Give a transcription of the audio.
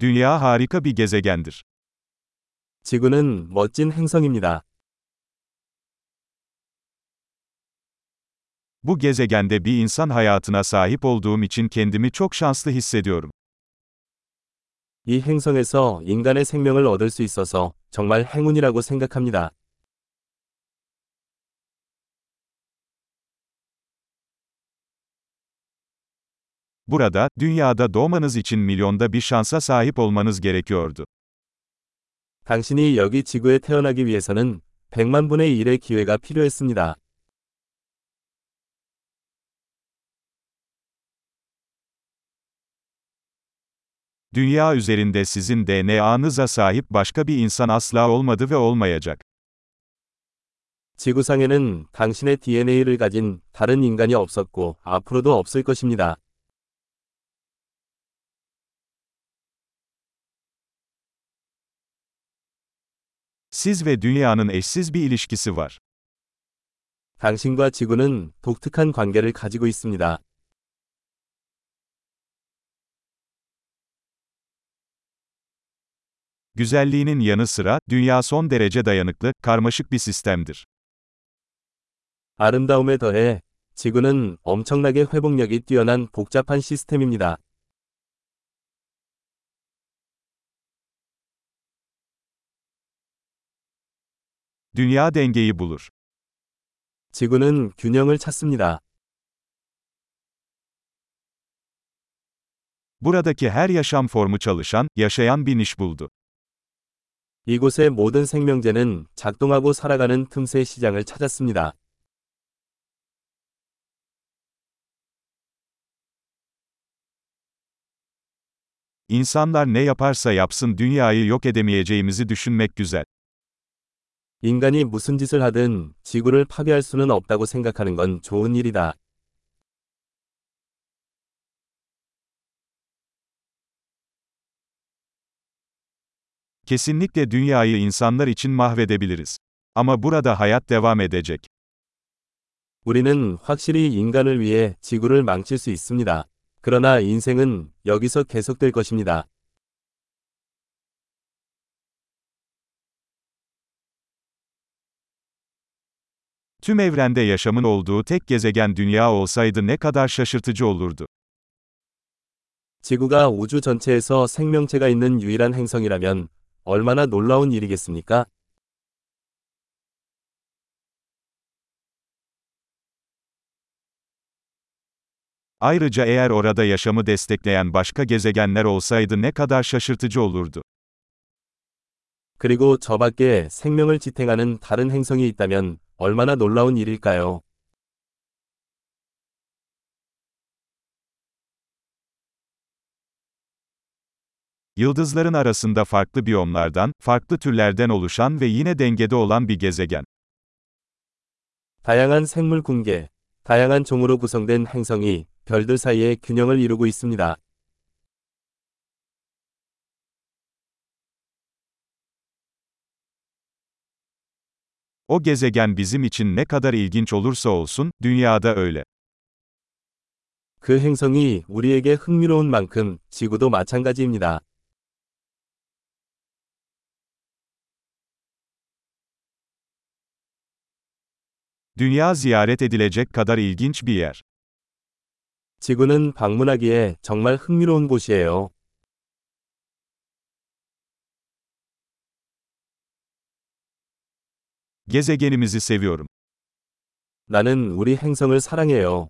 Dünya harika bir gezegendir. 지구는 멋진 행성입니다. Bu gezegende bir insan hayatına sahip olduğum için kendimi çok şanslı hissediyorum. 이 행성에서 인간의 생명을 얻을 수 있어서 정말 행운이라고 생각합니다. Burada, dünyada doğmanız için milyonda bir şansa sahip olmanız gerekiyordu. 당신이 여기 지구에 태어나기 위해서는 100만 분의 1의 기회가 필요했습니다. Dünya üzerinde sizin DNA'nıza sahip başka bir insan asla olmadı ve olmayacak. 지구상에는 당신의 DNA를 가진 다른 인간이 없었고 앞으로도 없을 것입니다. Siz ve dünyanın eşsiz bir ilişkisi var. 당신과 지구는 독특한 관계를 가지고 있습니다. Güzelliğinin yanı sıra, dünya son derece dayanıklı, karmaşık bir sistemdir. 아름다움에 더해 지구는 엄청나게 회복력이 뛰어난 복잡한 시스템입니다. Dünya dengeyi bulur. 지구는 균형을 찾습니다. Buradaki her yaşam formu çalışan, yaşayan bir niş buldu. 이곳의 모든 생명체는 작동하고 살아가는 틈새 시장을 찾았습니다. İnsanlar ne yaparsa yapsın dünyayı yok edemeyeceğimizi düşünmek güzel. 인간이 무슨 짓을 하든 지구를 파괴할 수는 없다고 생각하는 건 좋은 일이다. Kesinlikle dünyayı insanlar için mahvedebiliriz. Ama burada hayat devam edecek. 우리는 확실히 인간을 위해 지구를 망칠 수 있습니다. 그러나 인생은 여기서 계속될 것입니다. Tüm evrende yaşamın olduğu tek gezegen dünya olsaydı ne kadar şaşırtıcı olurdu. 지구가 우주 전체에서 생명체가 있는 유일한 행성이라면 얼마나 놀라운 일이겠습니까? Ayrıca eğer orada yaşamı destekleyen başka gezegenler olsaydı ne kadar şaşırtıcı olurdu. 그리고 저 밖에 생명을 지탱하는 다른 행성이 있다면 얼마나 놀라운 일일까요? Yıldızların arasında farklı biyomlardan, farklı türlerden oluşan ve yine dengede olan bir gezegen. 다양한 생물 군계, 다양한 종으로 구성된 행성이 별들 사이에 균형을 이루고 있습니다. O gezegen bizim için ne kadar ilginç olursa olsun, dünyada öyle. 그 행성이 우리에게 흥미로운 만큼 지구도 마찬가지입니다. Dünya ziyaret edilecek kadar ilginç bir yer. 지구는 방문하기에 정말 흥미로운 곳이에요. Gezegenimizi seviyorum. 나는 우리 행성을 사랑해요.